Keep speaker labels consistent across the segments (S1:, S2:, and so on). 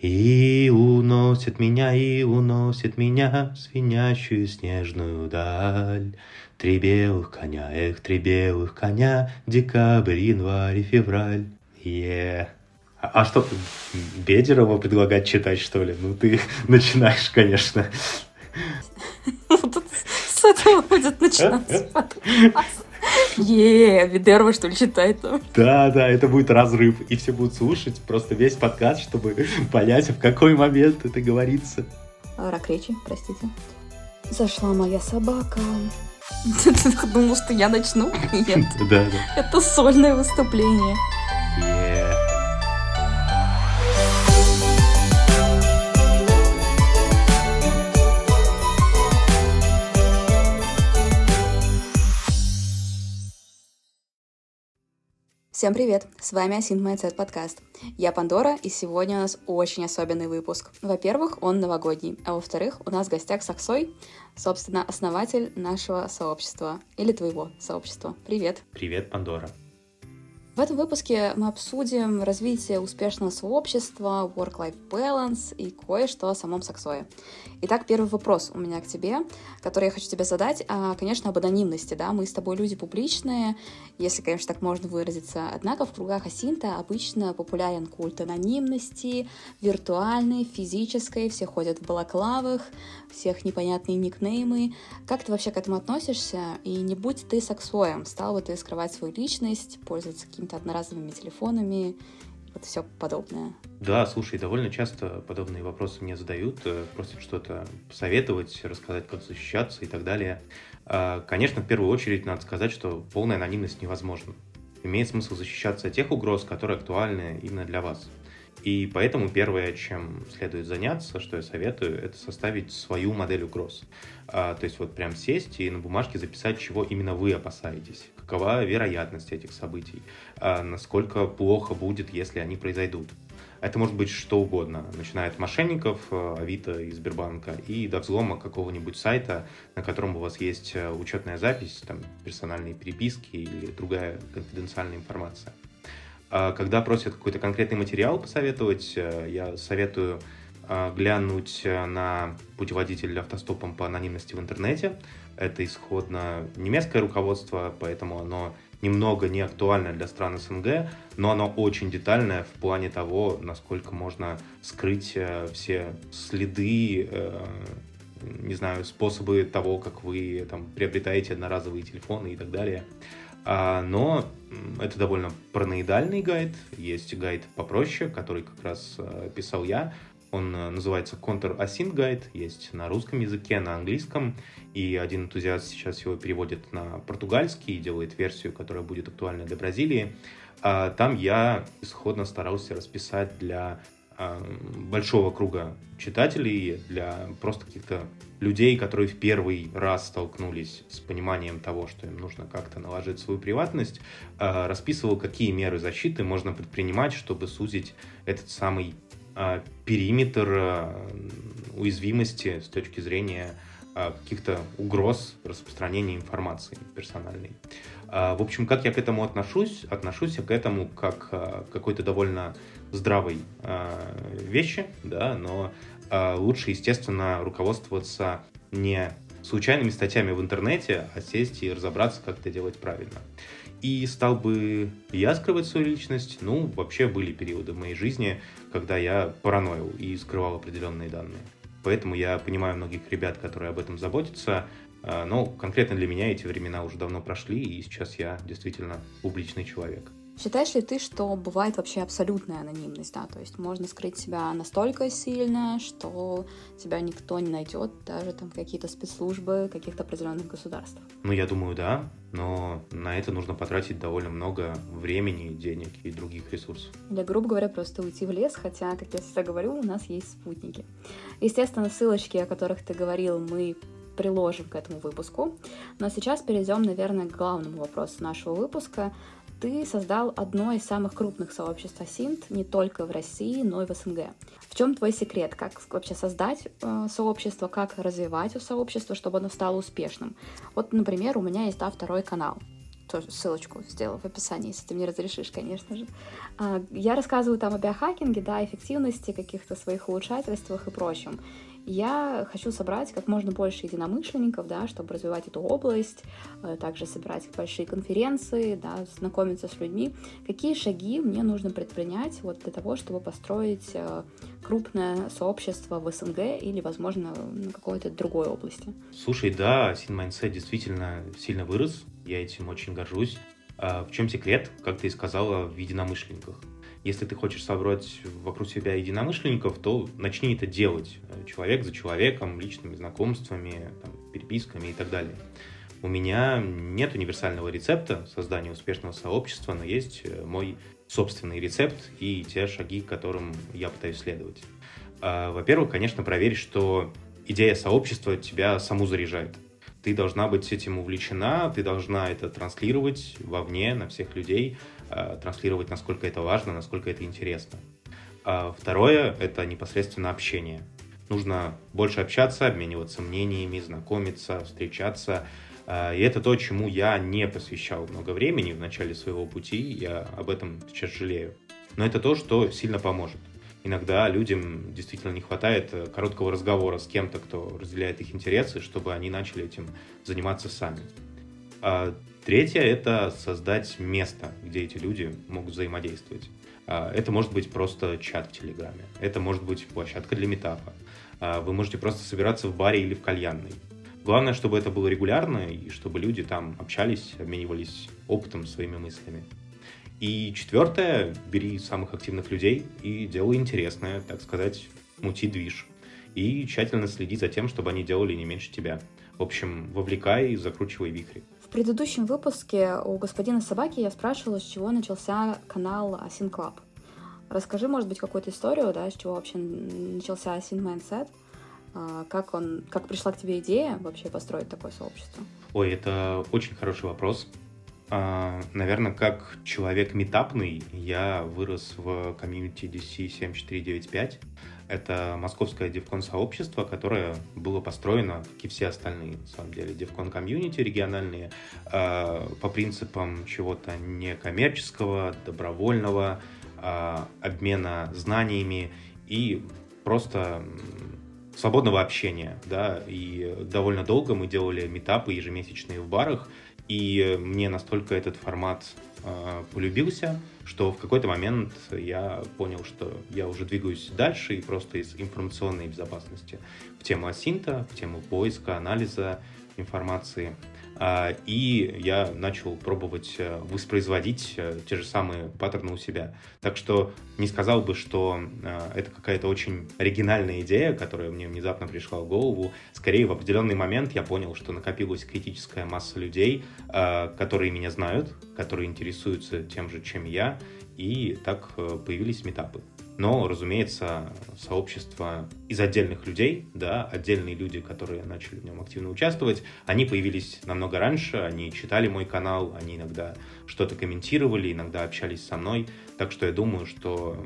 S1: И уносит меня, и уносит меня в звенящую снежную даль. Три белых коня, эх, три белых коня, декабрь, январь и февраль. Е. А, а что, Бедерова предлагать читать, что ли? Ну, ты начинаешь, конечно.
S2: Вот с этого будет начинаться Е, Ведерова, что ли, читает там?
S1: Да, да, это будет разрыв. И все будут слушать просто весь подкаст, чтобы понять, в какой момент это говорится.
S2: Рак речи, простите. Зашла моя собака. Ты думал, что я начну? Нет.
S1: Да, да.
S2: Это сольное выступление.
S1: Yeah.
S2: Всем привет! С вами Асинт Майцет подкаст. Я Пандора, и сегодня у нас очень особенный выпуск. Во-первых, он новогодний, а во-вторых, у нас в гостях Саксой, собственно, основатель нашего сообщества, или твоего сообщества. Привет!
S1: Привет, Пандора!
S2: В этом выпуске мы обсудим развитие успешного сообщества, work-life balance и кое-что о самом Саксое. Итак, первый вопрос у меня к тебе, который я хочу тебе задать, а, конечно, об анонимности. Да? Мы с тобой люди публичные, если, конечно, так можно выразиться. Однако в кругах Асинта обычно популярен культ анонимности, виртуальной, физической, все ходят в балаклавах, всех непонятные никнеймы. Как ты вообще к этому относишься? И не будь ты саксоем, стал бы ты скрывать свою личность, пользоваться какими-то одноразовыми телефонами вот все подобное.
S1: Да, слушай, довольно часто подобные вопросы мне задают, э, просят что-то посоветовать, рассказать, как защищаться и так далее. А, конечно, в первую очередь надо сказать, что полная анонимность невозможна. Имеет смысл защищаться от тех угроз, которые актуальны именно для вас. И поэтому первое, чем следует заняться, что я советую, это составить свою модель угроз. А, то есть вот прям сесть и на бумажке записать, чего именно вы опасаетесь, какова вероятность этих событий, а, насколько плохо будет, если они произойдут. Это может быть что угодно, начиная от мошенников, э, Авито и Сбербанка, и до взлома какого-нибудь сайта, на котором у вас есть э, учетная запись, там, персональные переписки или другая конфиденциальная информация. А когда просят какой-то конкретный материал посоветовать, э, я советую глянуть на путеводитель автостопом по анонимности в интернете. Это исходно немецкое руководство, поэтому оно немного не актуально для стран СНГ, но оно очень детальное в плане того, насколько можно скрыть все следы, не знаю, способы того, как вы там приобретаете одноразовые телефоны и так далее. А, но это довольно параноидальный гайд. Есть гайд попроще, который как раз э, писал я. Он э, называется Counter Async Guide, есть на русском языке, на английском, и один энтузиаст сейчас его переводит на португальский и делает версию, которая будет актуальна для Бразилии. А там я исходно старался расписать для большого круга читателей, для просто каких-то людей, которые в первый раз столкнулись с пониманием того, что им нужно как-то наложить свою приватность, расписывал, какие меры защиты можно предпринимать, чтобы сузить этот самый периметр уязвимости с точки зрения каких-то угроз распространения информации персональной. В общем, как я к этому отношусь? Отношусь я к этому как к какой-то довольно здравой вещи, да, но лучше, естественно, руководствоваться не случайными статьями в интернете, а сесть и разобраться, как это делать правильно. И стал бы я скрывать свою личность? Ну, вообще были периоды в моей жизни, когда я параноил и скрывал определенные данные. Поэтому я понимаю многих ребят, которые об этом заботятся, но конкретно для меня эти времена уже давно прошли, и сейчас я действительно публичный человек.
S2: Считаешь ли ты, что бывает вообще абсолютная анонимность, да, то есть можно скрыть себя настолько сильно, что тебя никто не найдет, даже там какие-то спецслужбы каких-то определенных государств?
S1: Ну, я думаю, да, но на это нужно потратить довольно много времени, денег и других ресурсов.
S2: Или, грубо говоря, просто уйти в лес, хотя, как я всегда говорю, у нас есть спутники. Естественно, ссылочки, о которых ты говорил, мы приложим к этому выпуску. Но сейчас перейдем, наверное, к главному вопросу нашего выпуска ты создал одно из самых крупных сообществ Асинт не только в России, но и в СНГ. В чем твой секрет? Как вообще создать э, сообщество, как развивать сообщество, чтобы оно стало успешным? Вот, например, у меня есть да, второй канал. тоже ссылочку сделаю в описании, если ты мне разрешишь, конечно же. А, я рассказываю там о биохакинге, да, эффективности, каких-то своих улучшательствах и прочем. Я хочу собрать как можно больше единомышленников, да, чтобы развивать эту область, э, также собирать большие конференции, да, знакомиться с людьми. Какие шаги мне нужно предпринять вот для того, чтобы построить э, крупное сообщество в СНГ или, возможно, на какой-то другой области?
S1: Слушай, да, Sin Mindset действительно сильно вырос, я этим очень горжусь. А в чем секрет, как ты и сказала, в единомышленниках? Если ты хочешь собрать вокруг себя единомышленников, то начни это делать э, человек за человеком, личными знакомствами, там, переписками и так далее. У меня нет универсального рецепта создания успешного сообщества, но есть э, мой собственный рецепт и те шаги, которым я пытаюсь следовать. А, во-первых, конечно, проверь, что идея сообщества тебя саму заряжает. Ты должна быть этим увлечена, ты должна это транслировать вовне, на всех людей, транслировать, насколько это важно, насколько это интересно. А второе — это непосредственно общение. Нужно больше общаться, обмениваться мнениями, знакомиться, встречаться. Э, и это то, чему я не посвящал много времени в начале своего пути, я об этом сейчас жалею. Но это то, что сильно поможет. Иногда людям действительно не хватает э, короткого разговора с кем-то, кто разделяет их интересы, чтобы они начали этим заниматься сами. Третье — это создать место, где эти люди могут взаимодействовать. А, это может быть просто чат в Телеграме, это может быть площадка для метапа. А, вы можете просто собираться в баре или в кальянной. Главное, чтобы это было регулярно и чтобы люди там общались, обменивались опытом, своими мыслями. И четвертое, бери самых активных людей и делай интересное, так сказать, мути движ. И тщательно следи за тем, чтобы они делали не меньше тебя. В общем, вовлекай и закручивай вихри.
S2: Предыдущем выпуске у господина Собаки я спрашивала, с чего начался канал Asin Club. Расскажи, может быть, какую-то историю, да, с чего вообще начался Asin Mindset, а, как, он, как пришла к тебе идея вообще построить такое сообщество?
S1: Ой, это очень хороший вопрос. А, наверное, как человек метапный, я вырос в комьюнити DC 7495. Это московское девкон сообщество, которое было построено, как и все остальные, на самом деле, девкон комьюнити региональные, э, по принципам чего-то некоммерческого, добровольного, э, обмена знаниями и просто свободного общения, да, и довольно долго мы делали метапы ежемесячные в барах, и мне настолько этот формат э, полюбился, что в какой-то момент я понял, что я уже двигаюсь дальше и просто из информационной безопасности в тему асинта, в тему поиска, анализа информации и я начал пробовать э, воспроизводить э, те же самые паттерны у себя. Так что не сказал бы, что э, это какая-то очень оригинальная идея, которая мне внезапно пришла в голову. Скорее, в определенный момент я понял, что накопилась критическая масса людей, которые меня знают, которые интересуются тем же, чем я, и так появились метапы но, разумеется, сообщество из отдельных людей, да, отдельные люди, которые начали в нем активно участвовать, они появились намного раньше, они читали мой канал, они иногда что-то комментировали, иногда общались со мной, так что я думаю, что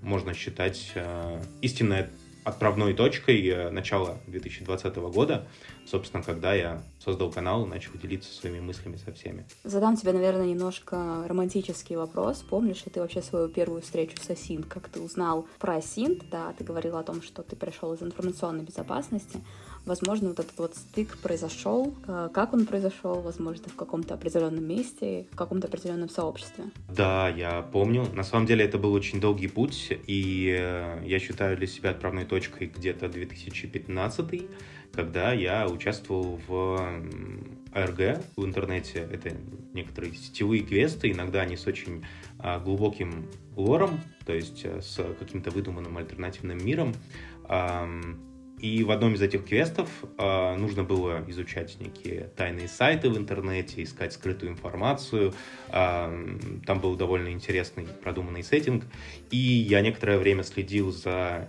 S1: можно считать э, истинное отправной точкой э, начала 2020 года, собственно, когда я создал канал и начал делиться своими мыслями со всеми.
S2: Задам тебе, наверное, немножко романтический вопрос. Помнишь ли ты вообще свою первую встречу с Асинт? Как ты узнал про Асинт? Да, ты говорил о том, что ты пришел из информационной безопасности возможно, вот этот вот стык произошел, э, как он произошел, возможно, в каком-то определенном месте, в каком-то определенном сообществе.
S1: Да, я помню. На самом деле это был очень долгий путь, и э, я считаю для себя отправной точкой где-то 2015 когда я участвовал в АРГ в интернете. Это некоторые сетевые квесты, иногда они с очень а, глубоким лором, то есть э, с каким-то выдуманным альтернативным миром. И в одном из этих квестов э, нужно было изучать некие тайные сайты в интернете, искать скрытую информацию. Э, там был довольно интересный продуманный сеттинг. И я некоторое время следил за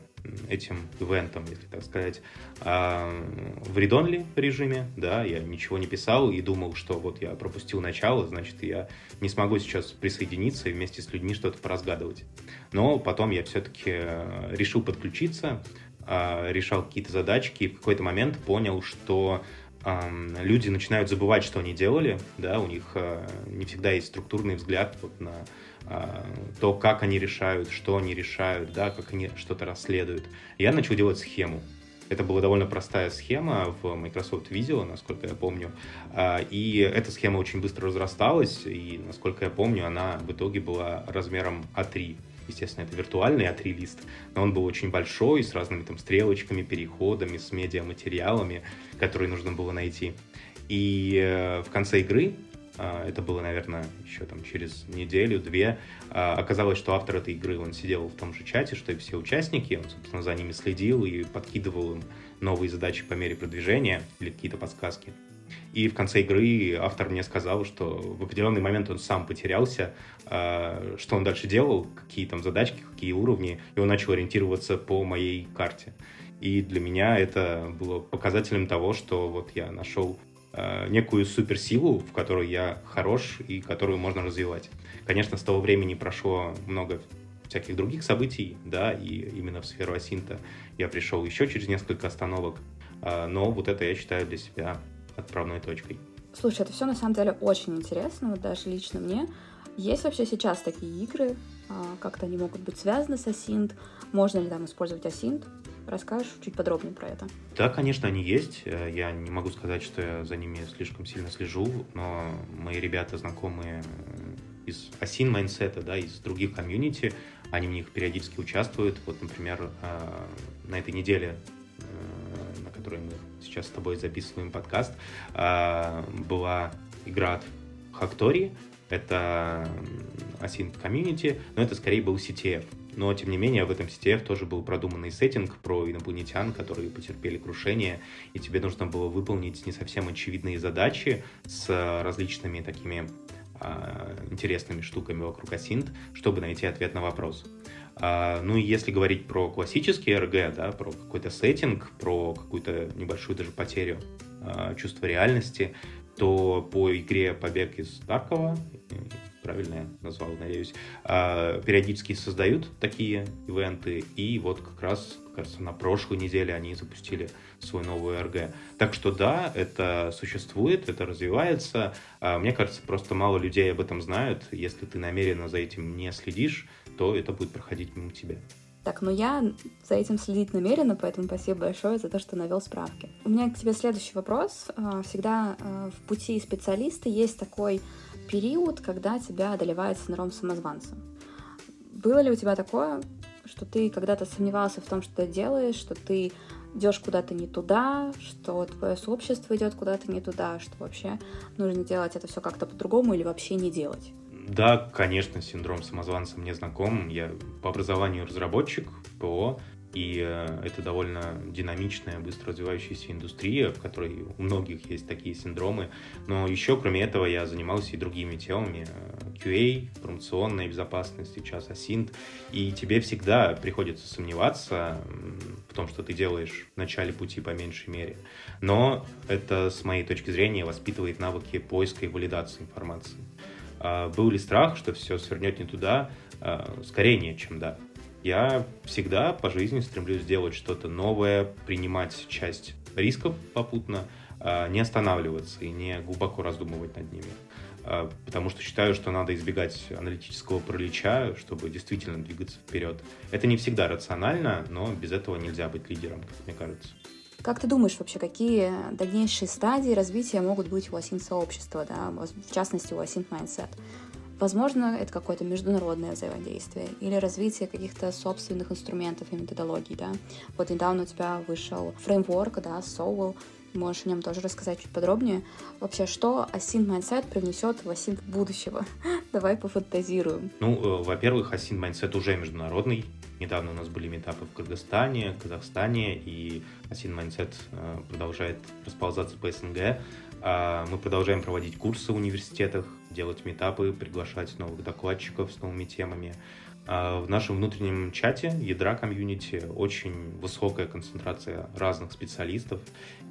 S1: этим ивентом, если так сказать, э, в редонли режиме, да, я ничего не писал и думал, что вот я пропустил начало, значит, я не смогу сейчас присоединиться и вместе с людьми что-то поразгадывать. Но потом я все-таки решил подключиться, а, решал какие-то задачки и в какой-то момент понял, что люди начинают забывать, что они делали, да, у них э, не всегда есть структурный взгляд вот на а, то, как они решают, что они решают, да, как они что-то расследуют. Я начал делать схему. Это была довольно простая схема в Microsoft Visio, насколько я помню. А, и эта схема очень быстро разрасталась, и, насколько я помню, она в итоге была размером А3. Естественно, это виртуальный А3-лист, но он был очень большой, с разными там стрелочками, переходами, с медиаматериалами, которые нужно было найти. И э, в конце игры а, это было, наверное, еще там через неделю-две. А, оказалось, что автор этой игры, он сидел в том же чате, что и все участники, он, собственно, за ними следил и подкидывал им новые задачи по мере продвижения или какие-то подсказки. И в конце игры автор мне сказал, что в определенный момент он сам потерялся, а, что он дальше делал, какие там задачки, какие уровни, и он начал ориентироваться по моей карте. И для меня это было показателем того, что вот я нашел Э, некую суперсилу, в которой я хорош и которую можно развивать. Конечно, с того времени прошло много всяких других событий, да, и именно в сферу асинта я пришел еще через несколько остановок, э, но вот это я считаю для себя отправной точкой.
S2: Слушай, это все на самом деле очень интересно, вот даже лично мне. Есть вообще сейчас такие игры, а, как-то они могут быть связаны с асинт, можно ли там использовать асинт? Расскажешь чуть подробнее про это?
S1: Да, конечно, они есть. Э, я не могу сказать, что я за ними слишком сильно слежу, но мои ребята, знакомые э, из Asyn Mindset, да, из других комьюнити, они в них периодически участвуют. Вот, например, э, на этой неделе которой мы сейчас с тобой записываем подкаст, была игра от Хактори, это Async Community, но это скорее был CTF но тем не менее в этом CTF тоже был продуманный сеттинг про инопланетян, которые потерпели крушение, и тебе нужно было выполнить не совсем очевидные задачи с различными такими а, интересными штуками вокруг Асинт, чтобы найти ответ на вопрос. А, ну и если говорить про классический РГ, да, про какой-то сеттинг, про какую-то небольшую даже потерю а, чувства реальности, то по игре «Побег из Таркова» правильно я назвал, надеюсь, а, периодически создают такие ивенты, и вот как раз, кажется, на прошлой неделе они запустили свой новый РГ. Так что да, это существует, это развивается. А, мне кажется, просто мало людей об этом знают. Если ты намеренно за этим не следишь, то это будет проходить мимо тебя.
S2: Так, но я за этим следить намеренно, поэтому спасибо большое за то, что навел справки. У меня к тебе следующий вопрос. А, всегда в пути специалиста есть такой период, когда тебя одолевает синдром самозванца. Было ли у тебя такое, что ты когда-то сомневался в том, что ты делаешь, что ты идешь куда-то не туда, что твое сообщество идет куда-то не туда, что вообще нужно делать это все как-то по-другому или вообще не делать?
S1: Да, конечно, синдром самозванца мне знаком. Я по образованию разработчик ПО, и э, это довольно динамичная, быстро развивающаяся индустрия, в которой у многих есть такие синдромы. Но еще, кроме этого, я занимался и другими темами. Э, QA, информационная безопасность, сейчас асинт. И тебе всегда приходится сомневаться в том, что ты делаешь в начале пути по меньшей мере. Но это, с моей точки зрения, воспитывает навыки поиска и валидации информации. А был ли страх, что все свернет не туда? А, скорее нет, чем да. Я всегда по жизни стремлюсь сделать что-то новое, принимать часть рисков попутно, а, не останавливаться и не глубоко раздумывать над ними. Потому что считаю, что надо избегать аналитического пролича, чтобы действительно двигаться вперед. Это не всегда рационально, но без этого нельзя быть лидером, как мне кажется.
S2: Как ты думаешь вообще, какие дальнейшие стадии развития могут быть у осин-сообщества, да, в частности у осин Mindset? Возможно, это какое-то международное взаимодействие или развитие каких-то собственных инструментов и методологий, да. Вот недавно у тебя вышел фреймворк, да, Soul, Можешь о нем тоже рассказать чуть подробнее. Вообще, что Async Mindset привнесет в Async будущего? Давай пофантазируем.
S1: Ну, э, во-первых, Async Mindset уже международный. Недавно у нас были метапы в Кыргызстане, Казахстане, и Async Mindset э, продолжает расползаться по СНГ. А мы продолжаем проводить курсы в университетах, делать метапы, приглашать новых докладчиков с новыми темами. А в нашем внутреннем чате ядра комьюнити очень высокая концентрация разных специалистов,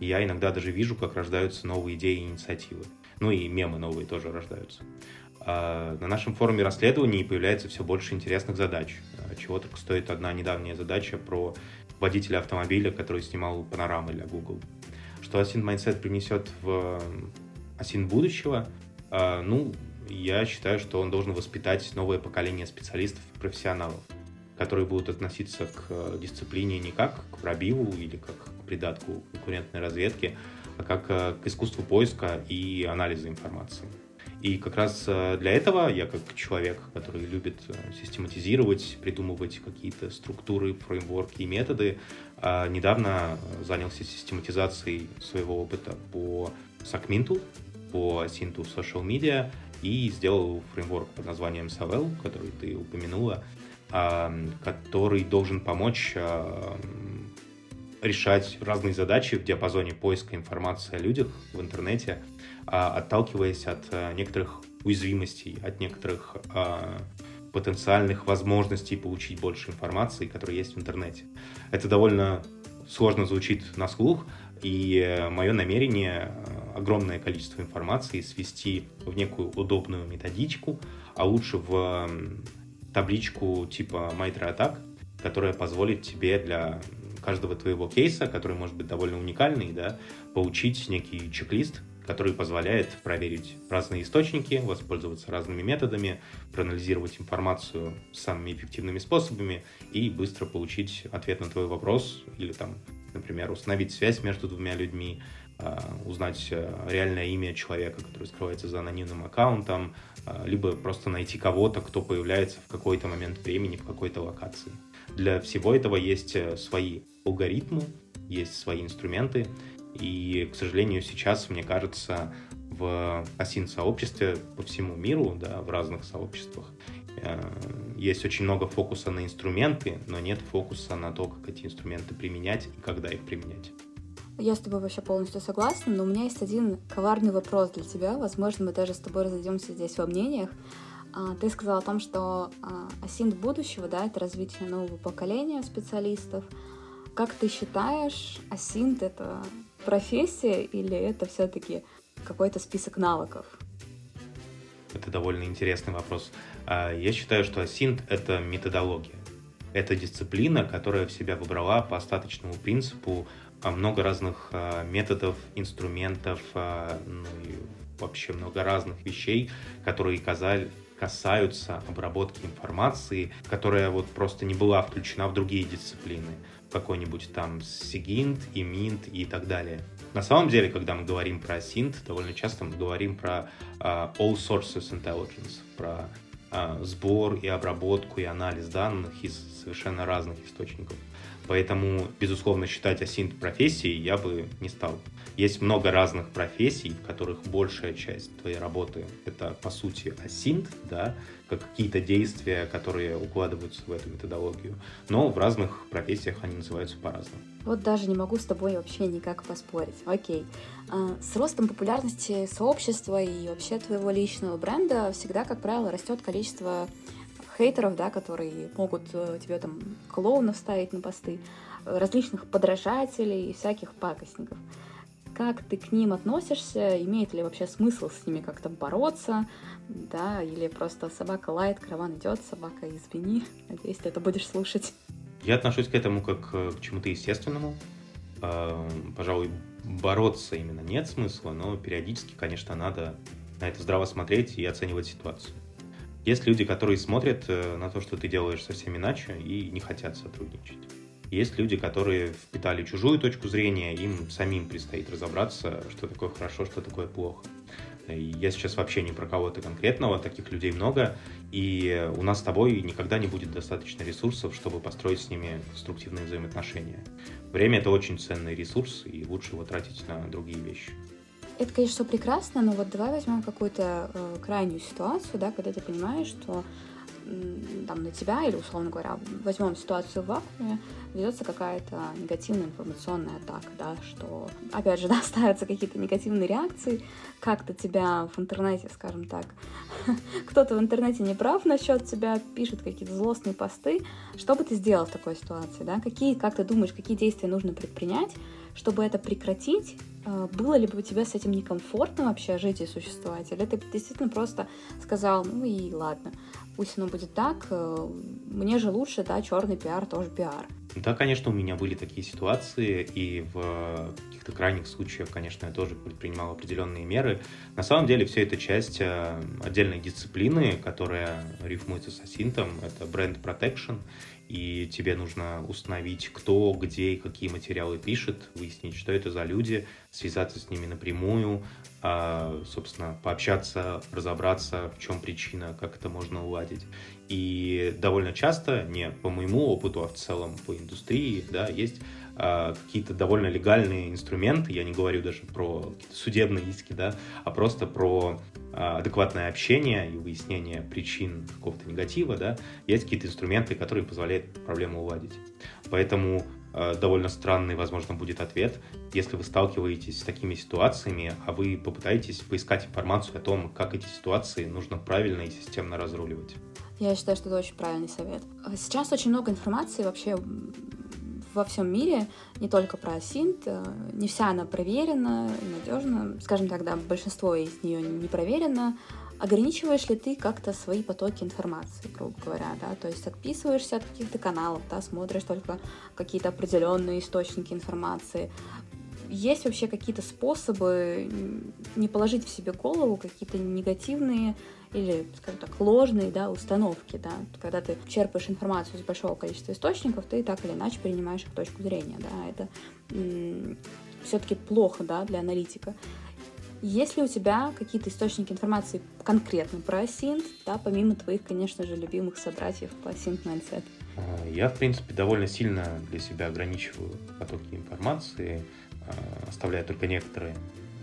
S1: и я иногда даже вижу, как рождаются новые идеи и инициативы. Ну и мемы новые тоже рождаются. А на нашем форуме расследований появляется все больше интересных задач. А чего только стоит одна недавняя задача про водителя автомобиля, который снимал панорамы для Google. Что Async Mindset принесет в Async будущего? А, ну, я считаю, что он должен воспитать новое поколение специалистов и профессионалов, которые будут относиться к э, дисциплине не как к пробиву или как к придатку конкурентной разведки, а как э, к искусству поиска и анализа информации. И как раз э, для этого я как человек, который любит систематизировать, придумывать какие-то структуры, фреймворки и методы, недавно занялся систематизацией своего опыта по Сакминту, по Синту Social Media и сделал фреймворк под названием Savel, который ты упомянула, который должен помочь решать разные задачи в диапазоне поиска информации о людях в интернете, а, отталкиваясь от а, некоторых уязвимостей, от некоторых а, потенциальных возможностей получить больше информации, которые есть в интернете. Это довольно сложно звучит на слух, и э, мое намерение огромное количество информации свести в некую удобную методичку, а лучше в табличку типа MyTraAttack, которая позволит тебе для каждого твоего кейса, который может быть довольно уникальный, да, получить некий чек-лист, который позволяет проверить разные источники, воспользоваться разными методами, проанализировать информацию самыми эффективными способами и быстро получить ответ на твой вопрос или там, например, установить связь между двумя людьми, а, узнать э, реальное имя человека, который скрывается за анонимным аккаунтом, а, либо просто найти кого-то, кто появляется в какой-то момент времени в какой-то локации. Для всего этого есть э, свои алгоритмы, есть свои инструменты, и, к сожалению, сейчас, мне кажется, в осин-сообществе по всему миру, да, в разных сообществах, э, есть очень много фокуса на инструменты, но нет фокуса на то, как эти инструменты применять и когда их применять.
S2: Я с тобой вообще полностью согласна, но у меня есть один коварный вопрос для тебя. Возможно, мы даже с тобой разойдемся здесь во мнениях. А, ты сказал о том, что асинт будущего, да, это развитие нового поколения специалистов. Как ты считаешь, асинт это профессия или это все-таки какой-то список навыков?
S1: Это довольно интересный вопрос. А, я считаю, что асинт — это методология. Это дисциплина, которая в себя выбрала по остаточному принципу много разных а, методов, инструментов, а, ну и вообще много разных вещей, которые казали, касаются обработки информации, которая вот просто не была включена в другие дисциплины, какой-нибудь там Сигинт, Иминт и так далее. На самом деле, когда мы говорим про Синт, довольно часто мы говорим про uh, All Sources Intelligence, про uh, сбор и обработку и анализ данных из совершенно разных источников. Поэтому, безусловно, считать асинт профессией я бы не стал. Есть много разных профессий, в которых большая часть твоей работы — это, по сути, асинт, да, как какие-то действия, которые укладываются в эту методологию. Но в разных профессиях они называются по-разному.
S2: Вот даже не могу с тобой вообще никак поспорить. Окей. А, с ростом популярности сообщества и вообще твоего личного бренда всегда, как правило, растет количество хейтеров, да, которые могут э, тебе там клоунов ставить на посты, различных подражателей и всяких пакостников. Как ты к ним относишься? Имеет ли вообще смысл с ними как-то бороться? Да, или просто собака лает, караван идет, собака извини. Надеюсь, ты это будешь слушать.
S1: Я отношусь к этому как э, к чему-то естественному. А, пожалуй, бороться именно нет смысла, но периодически, конечно, надо на это здраво смотреть и оценивать ситуацию. Есть люди, которые смотрят э, на то, что ты делаешь совсем иначе и не хотят сотрудничать. Есть люди, которые впитали чужую точку зрения, им самим предстоит разобраться, что такое хорошо, что такое плохо. Я сейчас вообще не про кого-то конкретного, таких людей много, и у нас с тобой никогда не будет достаточно ресурсов, чтобы построить с ними конструктивные взаимоотношения. Время — это очень ценный ресурс, и лучше его тратить на другие вещи.
S2: Это, конечно, прекрасно, но вот давай возьмем какую-то э, крайнюю ситуацию, да, когда ты понимаешь, что там на тебя или, условно говоря, возьмем ситуацию в вакууме, ведется какая-то негативная информационная атака, да, что, опять же, да, ставятся какие-то негативные реакции, как-то тебя в интернете, скажем так, кто-то в интернете не прав насчет тебя, пишет какие-то злостные посты. Что бы ты сделал в такой ситуации, да? Какие, как ты думаешь, какие действия нужно предпринять, чтобы это прекратить было ли бы тебе с этим некомфортно вообще жить и существовать? Или ты действительно просто сказал, ну и ладно. пусть оно будет так, э, мне же лучше, да, черный пиар тоже пиар.
S1: Да, конечно, у меня были такие ситуации, и в каких-то крайних случаях, конечно, я тоже предпринимал определенные меры. На самом деле, все это часть э, отдельной дисциплины, которая рифмуется с асинтом, это бренд protection, и тебе нужно установить, кто, где и какие материалы пишет, выяснить, что это за люди, связаться с ними напрямую, а, собственно, пообщаться, разобраться, в чем причина, как это можно уладить. И довольно часто, не по моему опыту, а в целом по индустрии, да, есть какие-то довольно легальные инструменты, я не говорю даже про судебные иски, да, а просто про а, адекватное общение и выяснение причин какого-то негатива, да, есть какие-то инструменты, которые позволяют проблему уладить. Поэтому э, довольно странный, возможно, будет ответ, если вы сталкиваетесь с такими ситуациями, а вы попытаетесь поискать информацию о том, как эти ситуации нужно правильно и системно разруливать.
S2: Я считаю, что это очень правильный совет. Сейчас очень много информации вообще во всем мире, не только про синт, э, не вся она проверена надежна. Скажем так, да, большинство из нее не проверено. Ограничиваешь ли ты как-то свои потоки информации, грубо говоря, да, то есть отписываешься от каких-то каналов, да, смотришь только какие-то определенные источники информации, есть вообще какие-то способы не положить в себе голову какие-то негативные или, скажем так, ложные да, установки. Да? Когда ты черпаешь информацию из большого количества источников, ты так или иначе принимаешь их точку зрения. Да? Это все-таки плохо да, для аналитика. Есть ли у тебя какие-то источники информации конкретно про синт, да, помимо твоих, конечно же, любимых собратьев по синт Mindset?
S1: А, я, в принципе, довольно сильно для себя ограничиваю потоки информации, а, оставляя только некоторые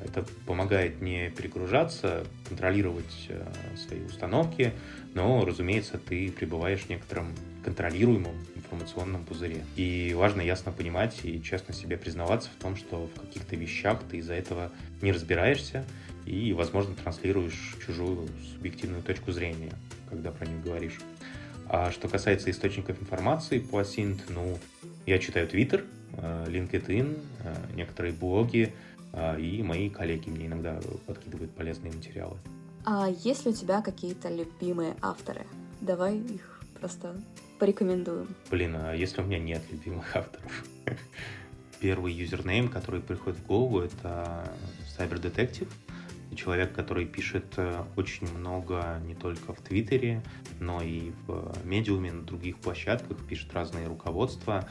S1: это помогает не перегружаться, контролировать э, свои установки, но, разумеется, ты пребываешь в некотором контролируемом информационном пузыре. И важно ясно понимать и честно себе признаваться в том, что в каких-то вещах ты из-за этого не разбираешься и, возможно, транслируешь чужую субъективную точку зрения, когда про них говоришь. А что касается источников информации по Asint, ну, я читаю Twitter, э, LinkedIn, э, некоторые блоги, и мои коллеги мне иногда подкидывают полезные материалы.
S2: А есть ли у тебя какие-то любимые авторы? Давай их просто порекомендуем.
S1: Блин, а если у меня нет любимых авторов? Первый юзернейм, который приходит в голову, это Cyber Detective. Человек, который пишет э, очень много не только в Твиттере, но и в Медиуме, на других площадках, пишет разные руководства.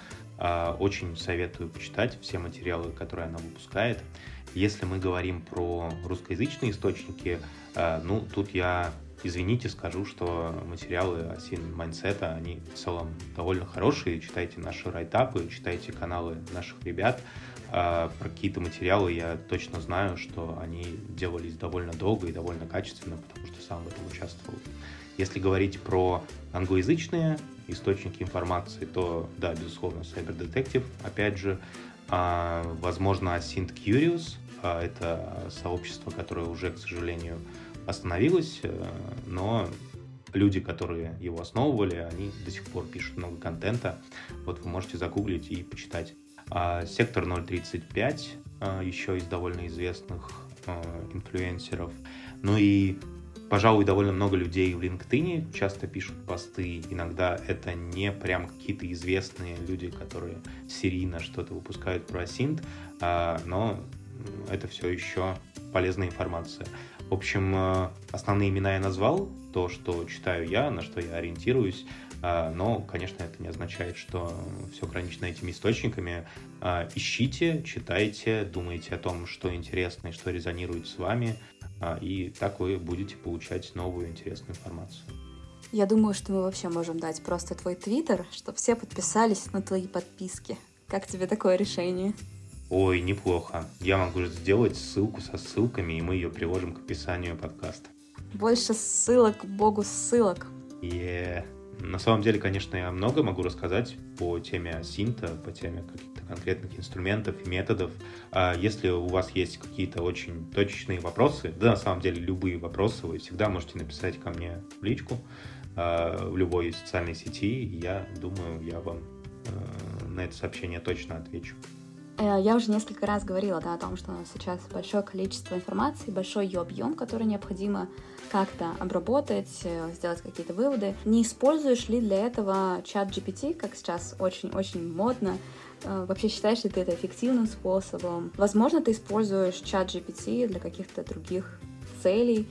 S1: А, очень советую почитать все материалы, которые она выпускает. Если мы говорим про русскоязычные источники, э, ну, тут я, извините, скажу, что материалы OSINT Mindset а, они в целом довольно хорошие. Читайте наши райтапы, читайте каналы наших ребят. Э, про какие-то материалы я точно знаю, что они делались довольно долго и довольно качественно, потому что сам в этом участвовал. Если говорить про англоязычные источники информации, то да, безусловно, Cyber Detective, опять же, а, возможно, Async Curious, а, это сообщество, которое уже, к сожалению, остановилось, э, но люди, которые его основывали, они до сих пор пишут много контента. Вот вы можете загуглить и почитать. Сектор 035 а, еще из довольно известных а, инфлюенсеров. Ну и, пожалуй, довольно много людей в LinkedIn часто пишут посты. Иногда это не прям какие-то известные люди, которые серийно что-то выпускают про Asint, но это все еще полезная информация. В общем, э, основные имена я назвал, то, что читаю я, на что я ориентируюсь, э, но, конечно, это не означает, что все ограничено этими источниками. Э, ищите, читайте, думайте о том, что интересно и что резонирует с вами, и так вы будете получать новую интересную информацию.
S2: Я думаю, что мы вообще можем дать просто твой твиттер, чтобы все подписались на твои подписки. Как тебе такое решение?
S1: Ой, неплохо. Я могу сделать ссылку со ссылками, и мы ее приложим к описанию подкаста.
S2: Больше ссылок, богу ссылок.
S1: Yeah. На самом деле, конечно, я много могу рассказать по теме синта, по теме конкретных инструментов и методов. А если у вас есть какие-то очень точечные вопросы, да, на самом деле, любые вопросы, вы всегда можете написать ко мне в личку а, в любой социальной сети, я думаю, я вам а, на это сообщение точно отвечу.
S2: Э, я уже несколько раз говорила да, о том, что у нас сейчас большое количество информации, большой ее объем, который необходимо как-то обработать, э, сделать какие-то выводы. Не используешь ли для этого чат GPT, как сейчас очень-очень модно? Э, вообще считаешь ли ты это эффективным способом? Возможно, ты используешь чат GPT для каких-то других целей,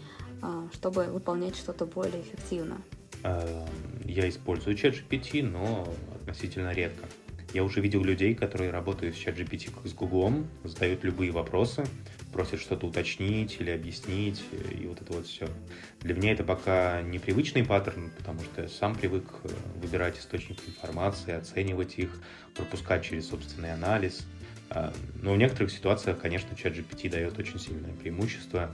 S2: чтобы выполнять что-то более эффективно?
S1: Я использую чат GPT, но относительно редко. Я уже видел людей, которые работают с ChatGPT как с Гуглом, задают любые вопросы, просят что-то уточнить или объяснить, и вот это вот все. Для меня это пока непривычный паттерн, потому что я сам привык э, выбирать источники информации, оценивать их, пропускать через собственный анализ. А, но в некоторых ситуациях, конечно, ChatGPT дает очень сильное преимущество.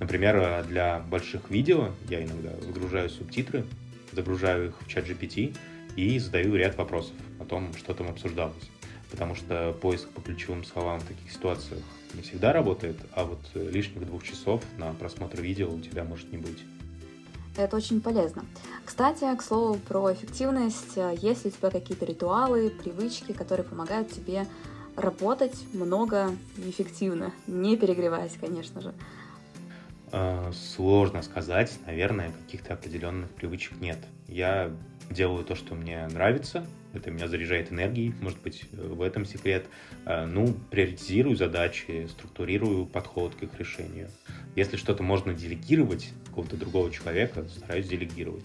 S1: Например, э, для больших видео я иногда загружаю субтитры, загружаю их в ChatGPT и задаю ряд вопросов о том, что там обсуждалось. Потому что поиск по ключевым словам в таких ситуациях не всегда работает, а вот лишних двух часов на просмотр видео у тебя может не быть.
S2: Это очень полезно. Кстати, к слову про эффективность, есть ли у тебя какие-то ритуалы, привычки, которые помогают тебе работать много и эффективно, не перегреваясь, конечно же?
S1: А, сложно сказать, наверное, каких-то определенных привычек нет. Я делаю то, что мне нравится, это меня заряжает энергией, может быть, в этом секрет. Э, ну, приоритизирую задачи, структурирую подход к их решению. Если что-то можно делегировать какого-то другого человека, стараюсь делегировать.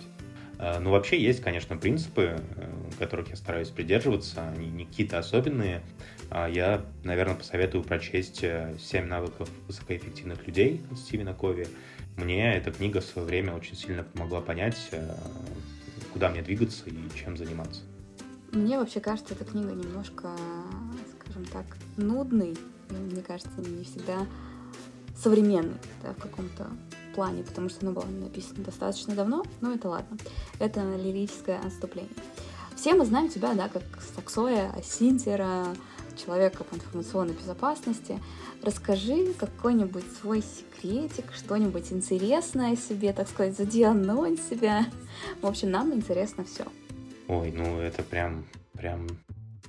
S1: Э, ну, вообще есть, конечно, принципы, э, которых я стараюсь придерживаться, они не какие-то особенные. А я, наверное, посоветую прочесть «Семь навыков высокоэффективных людей» Стивена Кови. Мне эта книга в свое время очень сильно помогла понять, куда мне двигаться и чем заниматься.
S2: Мне вообще кажется, эта книга немножко, скажем так, нудный. И, мне кажется, не всегда современный да, в каком-то плане, потому что она была написана достаточно давно, но это ладно. Это лирическое отступление. Все мы знаем тебя, да, как Саксоя, Асинтера, человека по информационной безопасности. Расскажи какой-нибудь свой секретик, что-нибудь интересное себе, так сказать, задианонь себя. В общем, нам интересно все.
S1: Ой, ну это прям, прям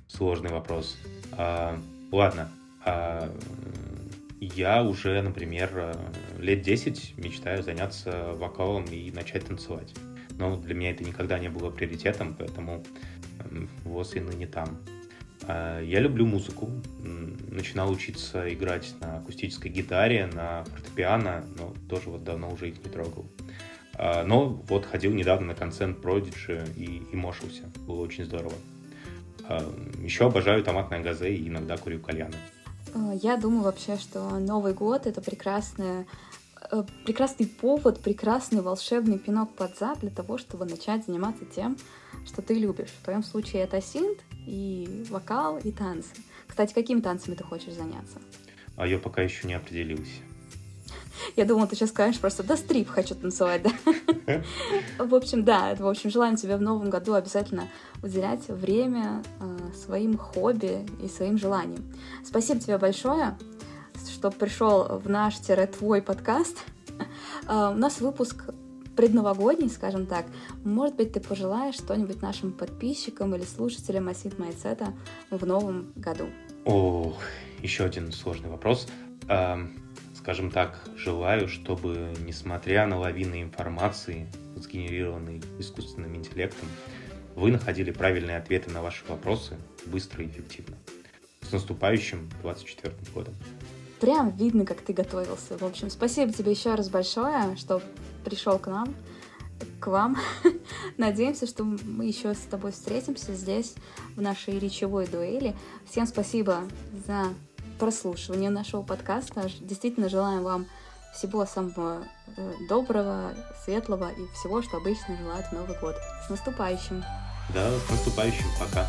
S1: сложный вопрос. А, ладно. А, я уже, например, лет 10 мечтаю заняться вокалом и начать танцевать. Но для меня это никогда не было приоритетом, поэтому вот и ныне там. А, я люблю музыку. Начинал учиться играть на акустической гитаре, на фортепиано, но тоже вот давно уже их не трогал. А, но вот ходил недавно на концерт Prodigy и, и мошился. Было очень здорово. А, Еще обожаю томатное газе и иногда курю кальяны.
S2: А, я думаю вообще, что Новый год — это прекрасная э, прекрасный повод, прекрасный волшебный пинок под зад для того, чтобы начать заниматься тем, что ты любишь. В твоем случае это синт и вокал, и танцы. Кстати, какими танцами ты хочешь заняться?
S1: А я пока еще не определился.
S2: Я думала, ты сейчас скажешь просто, да, стрип хочу танцевать, да. В общем, да, в общем, желаем тебе в новом году обязательно уделять время э, своим хобби и своим желаниям. Спасибо тебе большое, что пришел в наш-твой подкаст. Э, у нас выпуск предновогодний, скажем так. Может быть, ты пожелаешь что-нибудь нашим подписчикам или слушателям Асид Майцета в новом году?
S1: Ох, еще один сложный вопрос скажем так, желаю, чтобы, несмотря на лавины информации, сгенерированной искусственным интеллектом, вы находили правильные ответы на ваши вопросы быстро и эффективно. С наступающим 24 годом.
S2: Прям видно, как ты готовился. В общем, спасибо тебе еще раз большое, что пришел к нам, к вам. Надеемся, что мы еще с тобой встретимся здесь, в нашей речевой дуэли. Всем спасибо за прослушивания нашего подкаста. Действительно желаем вам всего самого э, доброго, светлого и всего, что обычно желают в Новый год. С наступающим!
S1: Да, с наступающим. Пока.